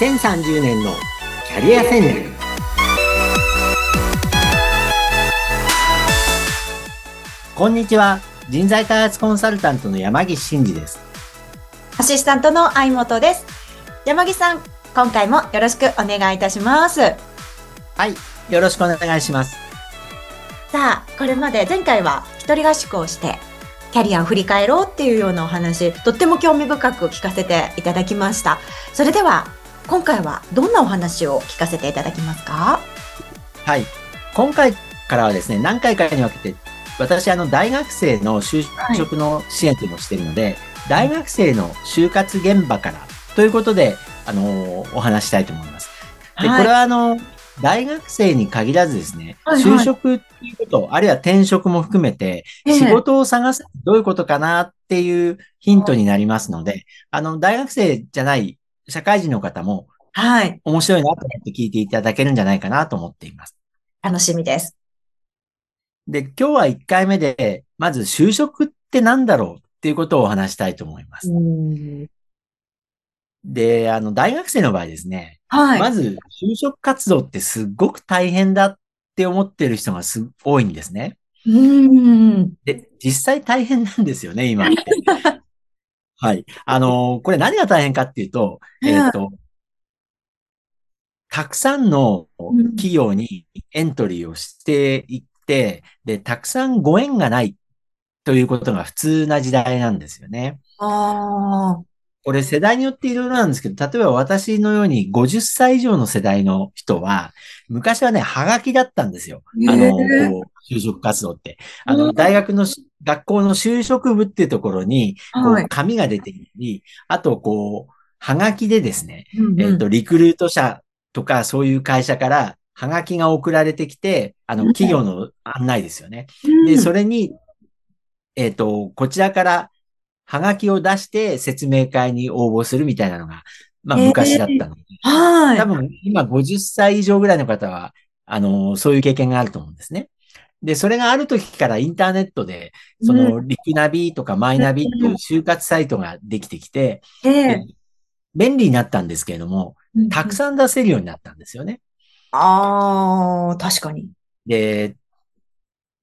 2030年のキャリア戦略。こんにちは。人材開発コンサルタントの山岸真嗣です。アシスタントの相本です。山岸さん今回もよろしくお願いいたします。はい。よろしくお願いします。さあこれまで前回は一人合宿をしてキャリアを振り返ろうっていうようなお話とっても興味深く聞かせていただきました。それでは今回はどんなお話を聞かせていただきますか？はい。今回からはですね、何回かに分けて、私、あの、大学生の就職の支援というのをしているので、大学生の就活現場からということで、あの、お話したいと思います。で、はい。これはあの、大学生に限らずですね、はいはい。就職っていうこと、あるいは転職も含めて、ええ。仕事を探すどういうことかなっていうヒントになりますので、あの、大学生じゃない社会人の方もはい面白いなと思って聞いていただけるんじゃないかなと思っています。楽しみですで、今日は1回目で、まず就職って何だろうっていうことをお話したいと思います。で、あの、大学生の場合ですね、はいまず就職活動ってすっごく大変だって思ってる人がす多いんですね。うんで、実際大変なんですよね、今って。はい。あの、これ何が大変かっていうと、えっ、と、たくさんの企業にエントリーをしていって、で、たくさんご縁がないということが普通な時代なんですよね。あこれ世代によっていろいろなんですけど、例えば私のように50歳以上の世代の人は、昔はね、ハガキだったんですよ。あの、へえこう、就職活動って。あの、うん大学のし、学校の就職部っていうところに、こう、はい。紙が出てきたり、あと、こう、ハガキでですね、うんえっ、と、リクルート社とかそういう会社から、ハガキが送られてきて、あの、うん。企業の案内ですよね。うん。で、それに、えっ、と、こちらから、ハガキを出して説明会に応募するみたいなのが、まあ、昔だったので、はい。多分、今50歳以上ぐらいの方は、あの、そういう経験があると思うんですね。で、それがある時からインターネットで、その、リクナビとかマイナビっていう就活サイトができてきて、便利になったんですけれども、たくん。さん出せるようになったんですよね。ああ、確かに。で、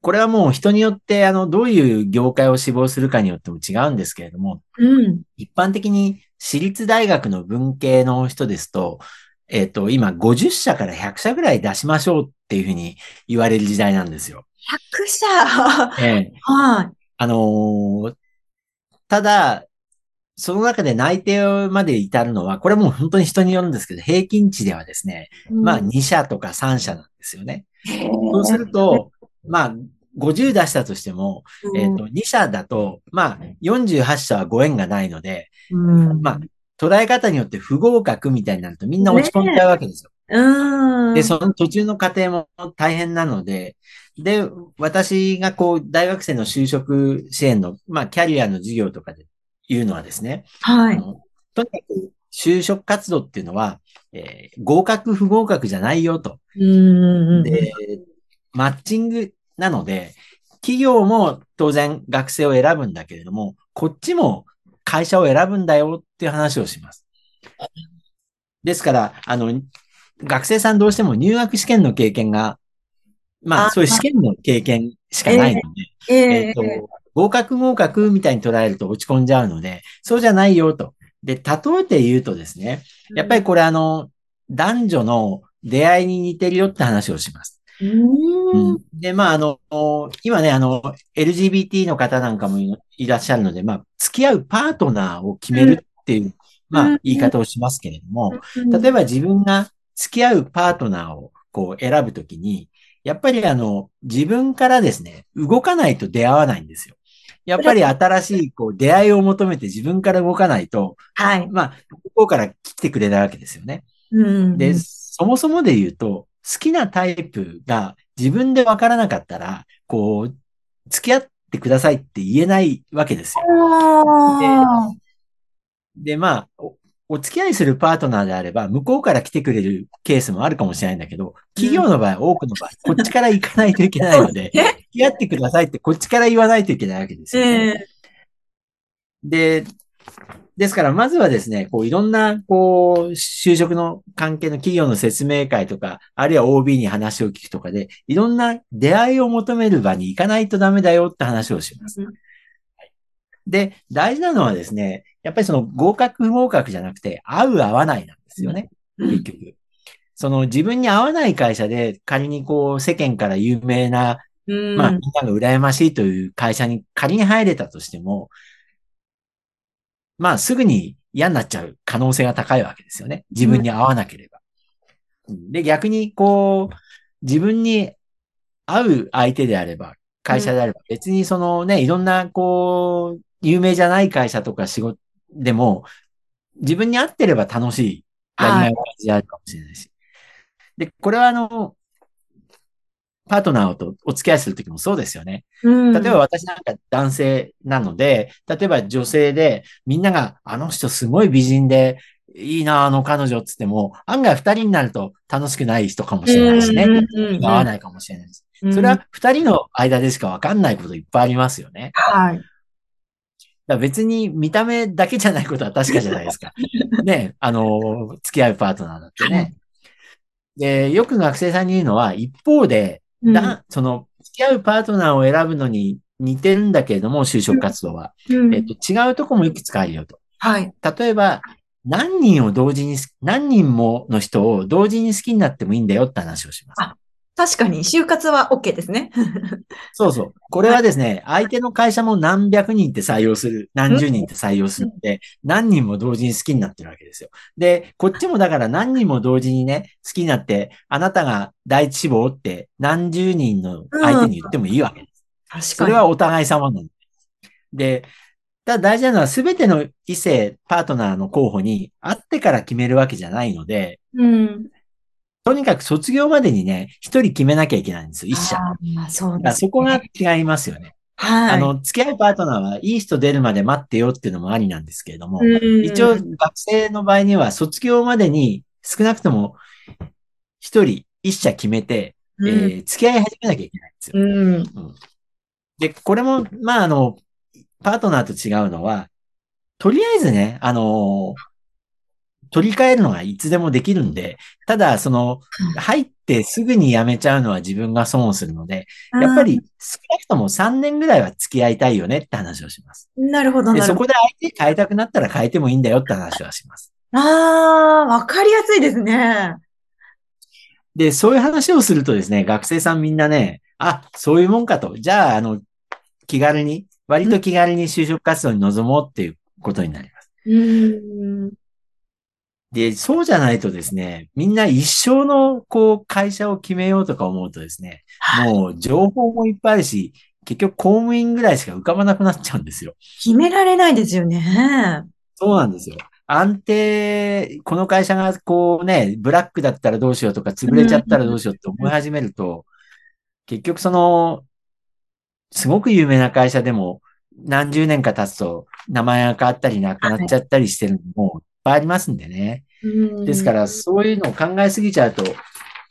これはもう人によって、あの、どういう業界を志望するかによっても違うんですけれども、うん。一般的に私立大学の文系の人ですと、えっ、と、今50社から100社ぐらい出しましょうっていうふうに言われる時代なんですよ。100社。ええはあのーただ、その中で内定まで至るのは、これもう本当に人によるんですけど、平均値ではですね、い。まあ2社とか3社なんですよね。そうすると、まあ、50出したとしても、えっ、と、2社だと、まあ、48社はご縁がないので、うん、まあ、捉え方によって不合格みたいになるとみんな落ち込んじゃうわけですよ。うん。で、その途中の過程も大変なので、で、私がこう、大学生の就職支援の、まあ、キャリアの授業とかで言うのはですね、はい。とにかく就職活動っていうのは、えー合格不合格じゃないよと。うん。で、マッチングなので、企業も当然学生を選ぶんだけれども、こっちも会社を選ぶんだよっていう話をします。ですから、あの、学生さんどうしても入学試験の経験が、まあ、あそういう試験の経験しかないので、えええっと、合格合格みたいに捉えると落ち込んじゃうので、そうじゃないよと。で、例えて言うとですね、やっぱりこれあの、男女の出会いに似てるよって話をします。うん。で、まあ、あの、今ね、あの、LGBT の方なんかもいいらっしゃるので、まあ、付き合うパートナーを決めるっていう、まうんあ、言い方をしますけれども、例えば自分が付き合うパートナーをこう選ぶときに、やっぱりあの、自分からですね、動かないと出会わないんですよ。やっぱり新しいこう出会いを求めて自分から動かないと、はい。まあ、向こうから来てくれないわけですよね。うん。で、そもそもで言うと、好きなタイプが自分でわからなかったら、こう、付き合ってくださいって言えないわけですよ。あで、まあ、おお付き合いするパートナーであれば、向こうから来てくれるケースもあるかもしれないんだけど、企業の場合、多くの場合、こっちから行かないといけないので、え 付き合ってくださいってこっちから言わないといけないわけですーよ、ね。えで、ですから、まずはですね、こう、いろんな、こう、就職の関係の企業の説明会とか、あるいは OB に話を聞くとかで、いろんな出会いを求める場に行かないとダメだよって話をします。で、大事なのはですね、やっぱりその合格不合格じゃなくて、合う合わないなんですよね。結局。その自分に合わない会社で仮にこう世間から有名な、まあみんなが羨ましいという会社に仮に入れたとしても、まあすぐに嫌になっちゃう可能性が高いわけですよね。自分に合わなければ。で、逆にこう、自分に合う相手であれば、会社であれば、別にそのね、いろんなこう、有名じゃない会社とか仕事でも、自分に合ってれば楽しいやりがいがであるかもしれないし。で、これはあの、パートナーとお付き合いするときもそうですよね。うん、例えば私なんか男性なので、例えば女性でみんながあの人すごい美人でいいな、あの彼女っつっても、案外二人になると楽しくない人かもしれないしね。合わないかもしれないし。それは二人の間でしかわかんないこといっぱいありますよね。はい。だ別に見た目だけじゃないことは確かじゃないですか。ね、あの、付き合うパートナーだってね。で、よく学生さんに言うのは、一方で、だ、うん、その、付き合うパートナーを選ぶのに似てるんだけれども、就職活動は。うん、えっと、違うとこもいくつかあるよと。はい。例えば、何人を同時に、何人もの人を同時に好きになってもいいんだよって話をします。あ、確かに、就活は OK ですね。そうそう。これはですね、相手の会社も何百人って採用する、何十人って採用するので、何人も同時に好きになってるわけですよ。で、こっちもだから何人も同時にね、好きになって、あなたが第一志望って何十人の相手に言ってもいいわけです。確かに。それはお互い様なんで。で、ただ大事なのは全ての異性、パートナーの候補に会ってから決めるわけじゃないので、うん。とにかく卒業までにね、一人決めなきゃいけないんですよ、一社。あそうね、そこが違いますよね。はい。あの、付き合うパートナーはいい人出るまで待ってよっていうのもありなんですけれども、うん一応学生の場合には卒業までに少なくとも一人一社決めて、うんえー付き合い始めなきゃいけないんですよ。うん。で、これも、まあ、あの、パートナーと違うのは、とりあえずね、あの取り替えるのがいつでもできるんで、ただ、その、入ってすぐに辞めちゃうのは自分が損をするので、やっぱり少なくとも3年ぐらいは付き合いたいよねって話をします。うん。なるほど、で、なるほど。そこで相手変えたくなったら変えてもいいんだよって話はします。ああ、わかりやすいですね。で、そういう話をするとですね、学生さんみんなね、あ、そういうもんかと。じゃあ、あの、気軽に、割と気軽に就職活動に臨もうっていうことになります。うん。で、そうじゃないとですね、みんな一生の、こう、会社を決めようとか思うとですね、もう情報もいっぱいあるし、結局公務員ぐらいしか浮かばなくなっちゃうんですよ。決められないですよね。そうなんですよ。安定、この会社がこうね、ブラックだったらどうしようとか、潰れちゃったらどうしようって思い始めると、結局その、すごく有名な会社でも、何十年か経つと、名前が変わったりなくなっちゃったりしてるのもいっぱいありますんでね。ですから、そういうのを考えすぎちゃうと、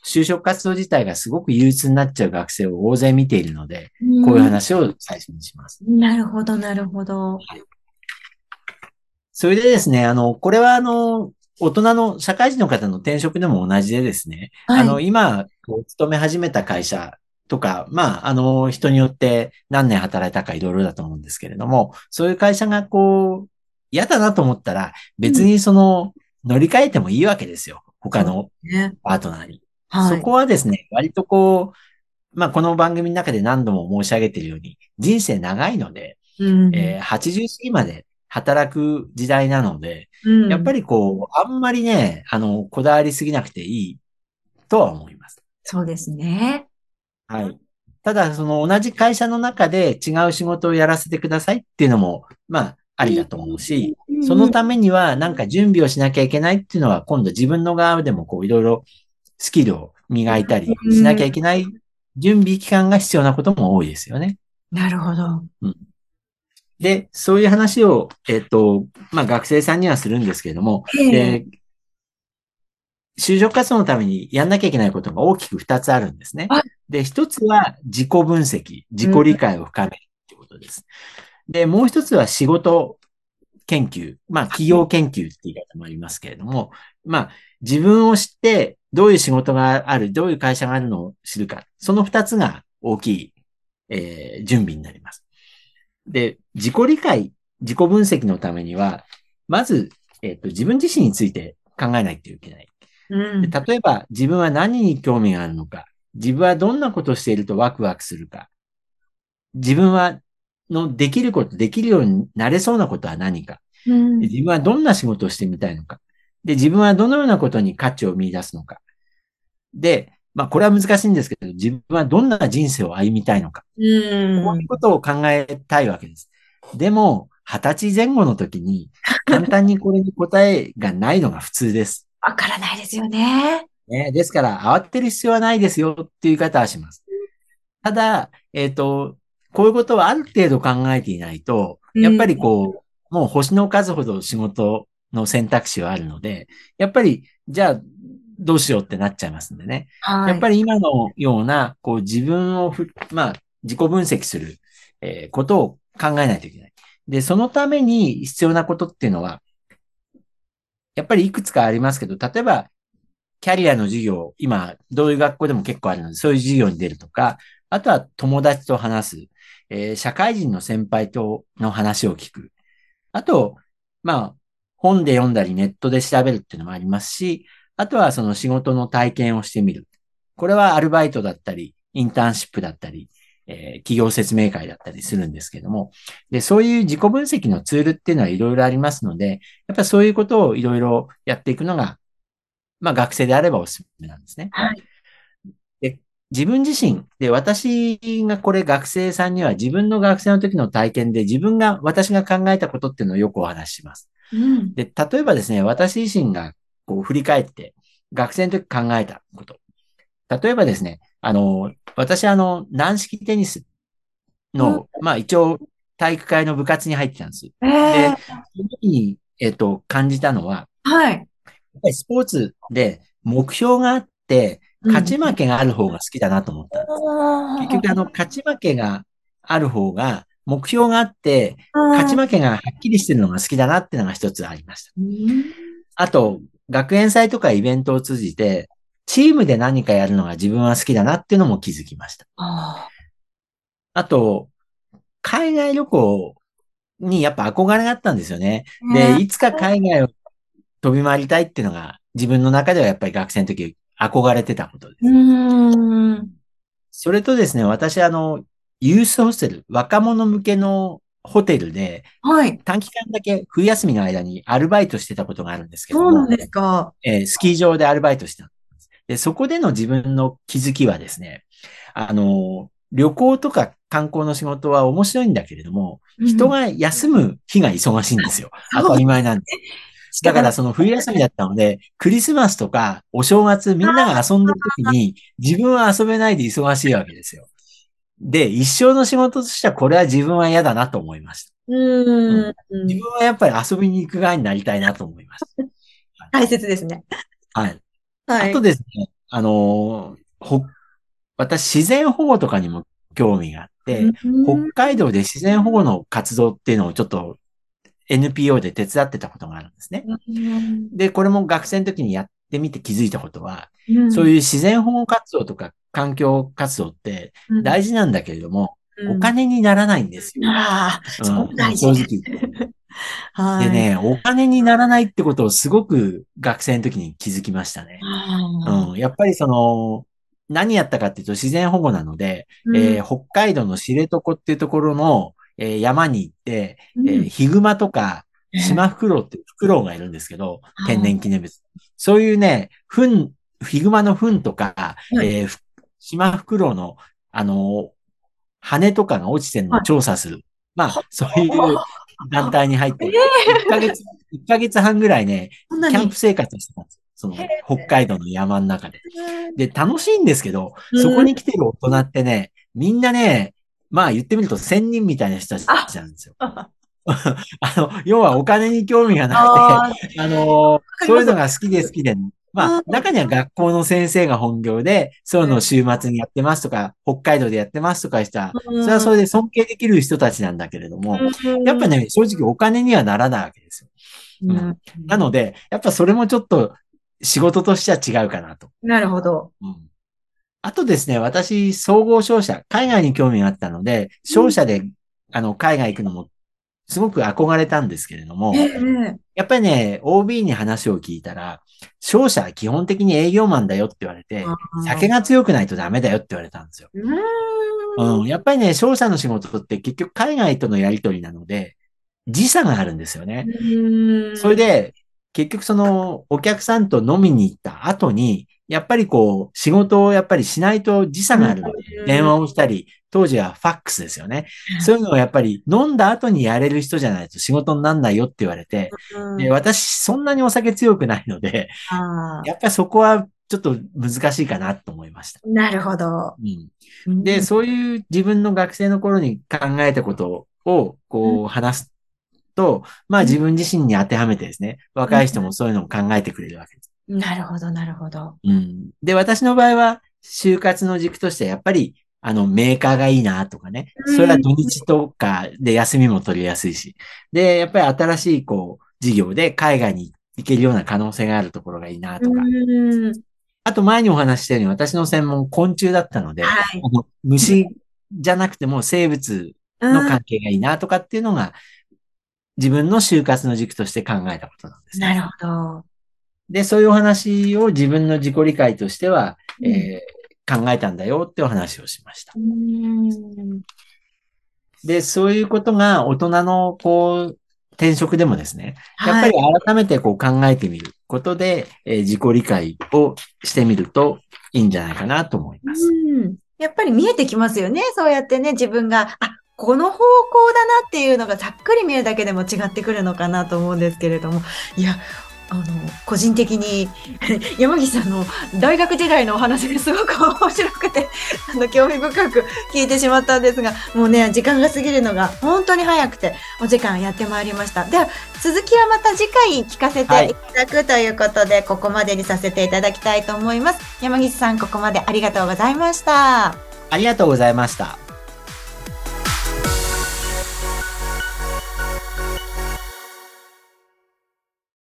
就職活動自体がすごく憂鬱になっちゃう学生を大勢見ているので、こういう話を最初にします。なるほど、なるほど。それでですね、あの、これはあの、大人の社会人の方の転職でも同じでですね、はい。あの、今、勤め始めた会社とか、まあ、あの、人によって何年働いたかいろいろだと思うんですけれども、そういう会社がこう、嫌だなと思ったら、別にその、乗り換えてもいいわけですよ。他のね。パートナーに。はい。そこはですね、割とこう、まあ、この番組の中で何度も申し上げているように、人生長いので、うんえー80過ぎまで働く時代なので、うんやっぱりこう、あんまりね、あの、こだわりすぎなくていいとは思います。そうですね。はい。ただ、その同じ会社の中で違う仕事をやらせてくださいっていうのも、まあ、ありだと思うし、そのためにはなんか準備をしなきゃいけないっていうのは、今度自分の側でもこう、いろいろスキルを磨いたりしなきゃいけない準備期間が必要なことも多いですよね。なるほど。で、そういう話を、えっ、と、まあ、学生さんにはするんですけれども、ええで就職活動のためにやんなきゃいけないことが大きく二つあるんですねはい。で、一つは自己分析、自己理解を深めるってことです。で、もう一つは仕事研究、まあ企業研究って言い方もありますけれども、まあ自分を知ってどういう仕事がある、どういう会社があるのを知るか、その二つが大きい、えー、準備になります。で、自己理解、自己分析のためには、まず、えっ、ー、と、自分自身について考えないといけない。うん、例えば、自分は何に興味があるのか、自分はどんなことをしているとワクワクするか、自分はのできること、できるようになれそうなことは何か、うん、自分はどんな仕事をしてみたいのか、で、自分はどのようなことに価値を見出すのか。で、まあ、これは難しいんですけど、自分はどんな人生を歩みたいのか。うん、こういうことを考えたいわけです。でも、二十歳前後の時に、簡単にこれに答えがないのが普通です。わからないですよね。ね、ですから、慌てる必要はないですよっていう言い方はします。ただ、えっ、ー、と、こういうことはある程度考えていないと、やっぱりこう、もう星の数ほど仕事の選択肢はあるので、やっぱり、じゃあ、どうしようってなっちゃいますんでね。はい、やっぱり今のような、こう自分をふ、まあ、自己分析する、えー、ことを考えないといけない。で、そのために必要なことっていうのは、やっぱりいくつかありますけど、例えば、キャリアの授業、今、どういう学校でも結構あるので、そういう授業に出るとか、あとは友達と話す、えー、社会人の先輩との話を聞く。あと、まあ、本で読んだりネットで調べるっていうのもありますし、あとはその仕事の体験をしてみる。これはアルバイトだったり、インターンシップだったり、えー、企業説明会だったりするんですけども、で、そういう自己分析のツールっていうのはいろいろありますので、やっぱそういうことをいろいろやっていくのが、まあ学生であればおすすめなんですね。はい。で、自分自身で、私がこれ学生さんには自分の学生の時の体験で自分が、私が考えたことっていうのをよくお話しします。うん、で、例えばですね、私自身がこう振り返って学生の時考えたこと。例えばですね、あの、私、あの、軟式テニスの、まあ一応、体育会の部活に入ってたんです。えー、で、その時に、えっ、ー、と、感じたのは、はい。やっぱりスポーツで目標があって、勝ち負けがある方が好きだなと思ったんです。うん、結局、あの、勝ち負けがある方が、目標があって、勝ち負けがはっきりしてるのが好きだなっていうのが一つありました。うん、あと、学園祭とかイベントを通じて、チームで何かやるのが自分は好きだなっていうのも気づきました。あと、海外旅行にやっぱ憧れがあったんですよね。で、いつか海外を飛び回りたいっていうのが自分の中ではやっぱり学生の時憧れてたことです。それとですね、私あの、ユースホステル、若者向けのホテルで、はい。短期間だけ冬休みの間にアルバイトしてたことがあるんですけどそうなんですか。えー、スキー場でアルバイトしたで、そこでの自分の気づきはですね、あの、旅行とか観光の仕事は面白いんだけれども、人が休む日が忙しいんですよ。当たり前なんで。だからその冬休みだったので、クリスマスとかお正月みんなが遊んでる時に自分は遊べないで忙しいわけですよ。で、一生の仕事としてはこれは自分は嫌だなと思いました。うん、自分はやっぱり遊びに行く側になりたいなと思いました。大切ですね。はい。はい。あとですね、あの、ほ、私自然保護とかにも興味があって、北海道で自然保護の活動っていうのをちょっと NPO で手伝ってたことがあるんですね。で、これも学生の時にやってみて気づいたことは、そういう自然保護活動とか環境活動って大事なんだけれども、お金にならないんですよ。ああ、正直。はい。でね、お金にならないってことをすごく学生の時に気づきましたね。うん、やっぱりその、何やったかっていうと自然保護なので、うん、えー、北海道の知床っていうところの、えー、山に行って、うん、えー、ヒグマとか、シマフクロウってフクロウがいるんですけど、天然記念物。そういうね、糞、ヒグマの糞とか、はい、えー、シマフクロウの、あの、羽とかが落ちてるのを調査する。はい、まあ、そういう団体に入って、1ヶ月、1ヶ月半ぐらいね、キャンプ生活してたんですよ。その、北海道の山の中で。で、楽しいんですけど、そこに来てる大人ってね、みんなね、まあ言ってみると仙人みたいな人たちなんですよ。あ。の、要はお金に興味がなくて、あの、そういうのが好きで好きで、まあ、中には学校の先生が本業で、そういうのを週末にやってますとか、北海道でやってますとかしたら、それはそれで尊敬できる人たちなんだけれども、やっぱね、正直お金にはならないわけですよ。うん、なので、やっぱそれもちょっと仕事としては違うかなと。なるほど。うんあとですね、私、総合商社、海外に興味があったので、商社で、あの、海外行くのも、すごく憧れたんですけれども、やっぱりね、OB に話を聞いたら、商社は基本的に営業マンだよって言われて、酒が強くないとダメだよって言われたんですよ。うん、やっぱりね、商社の仕事って結局海外とのやりとりなので、時差があるんですよね。それで、結局そのお客さんと飲みに行った後に、やっぱりこう、仕事をやっぱりしないと時差があるので、電話をしたり、当時はファックスですよね。そういうのをやっぱり飲んだ後にやれる人じゃないと仕事になんないよって言われて、で私そんなにお酒強くないので、やっぱりそこはちょっと難しいかなと思いました。なるほど。うん、で、そういう自分の学生の頃に考えたことをこう話すと、まあ自分自身に当てはめてですね、若い人もそういうのを考えてくれるわけです。なるほど、なるほど。うん。で、私の場合は、就活の軸としてやっぱり、あの、メーカーがいいなとかね。それは土日とかで休みも取りやすいし。で、やっぱり新しい、こう、事業で海外に行けるような可能性があるところがいいなとか。あと前にお話したように私の専門昆虫だったので、はい、虫じゃなくても生物の関係がいいなとかっていうのが自分の就活の軸として考えたことなんです、ね、なるほど。で、そういうお話を自分の自己理解としては、うん、えー、考えたんだよってお話をしました。で、そういうことが大人のこう、転職でもですね、やっぱり改めてこう考えてみることで、はい、えー、自己理解をしてみるといいんじゃないかなと思います。やっぱり見えてきますよね。そうやってね、自分が、あ、この方向だなっていうのがざっくり見るだけでも違ってくるのかなと思うんですけれども、いや、あの、個人的に 山岸さんの大学時代のお話がすごく面白くて、あの、興味深く聞いてしまったんですが、もうね、時間が過ぎるのが本当に早くて、お時間やってまいりました。では、続きはまた次回聞かせていただくということで、はい、ここまでにさせていただきたいと思います。山岸さん、ここまでありがとうございました。ありがとうございました。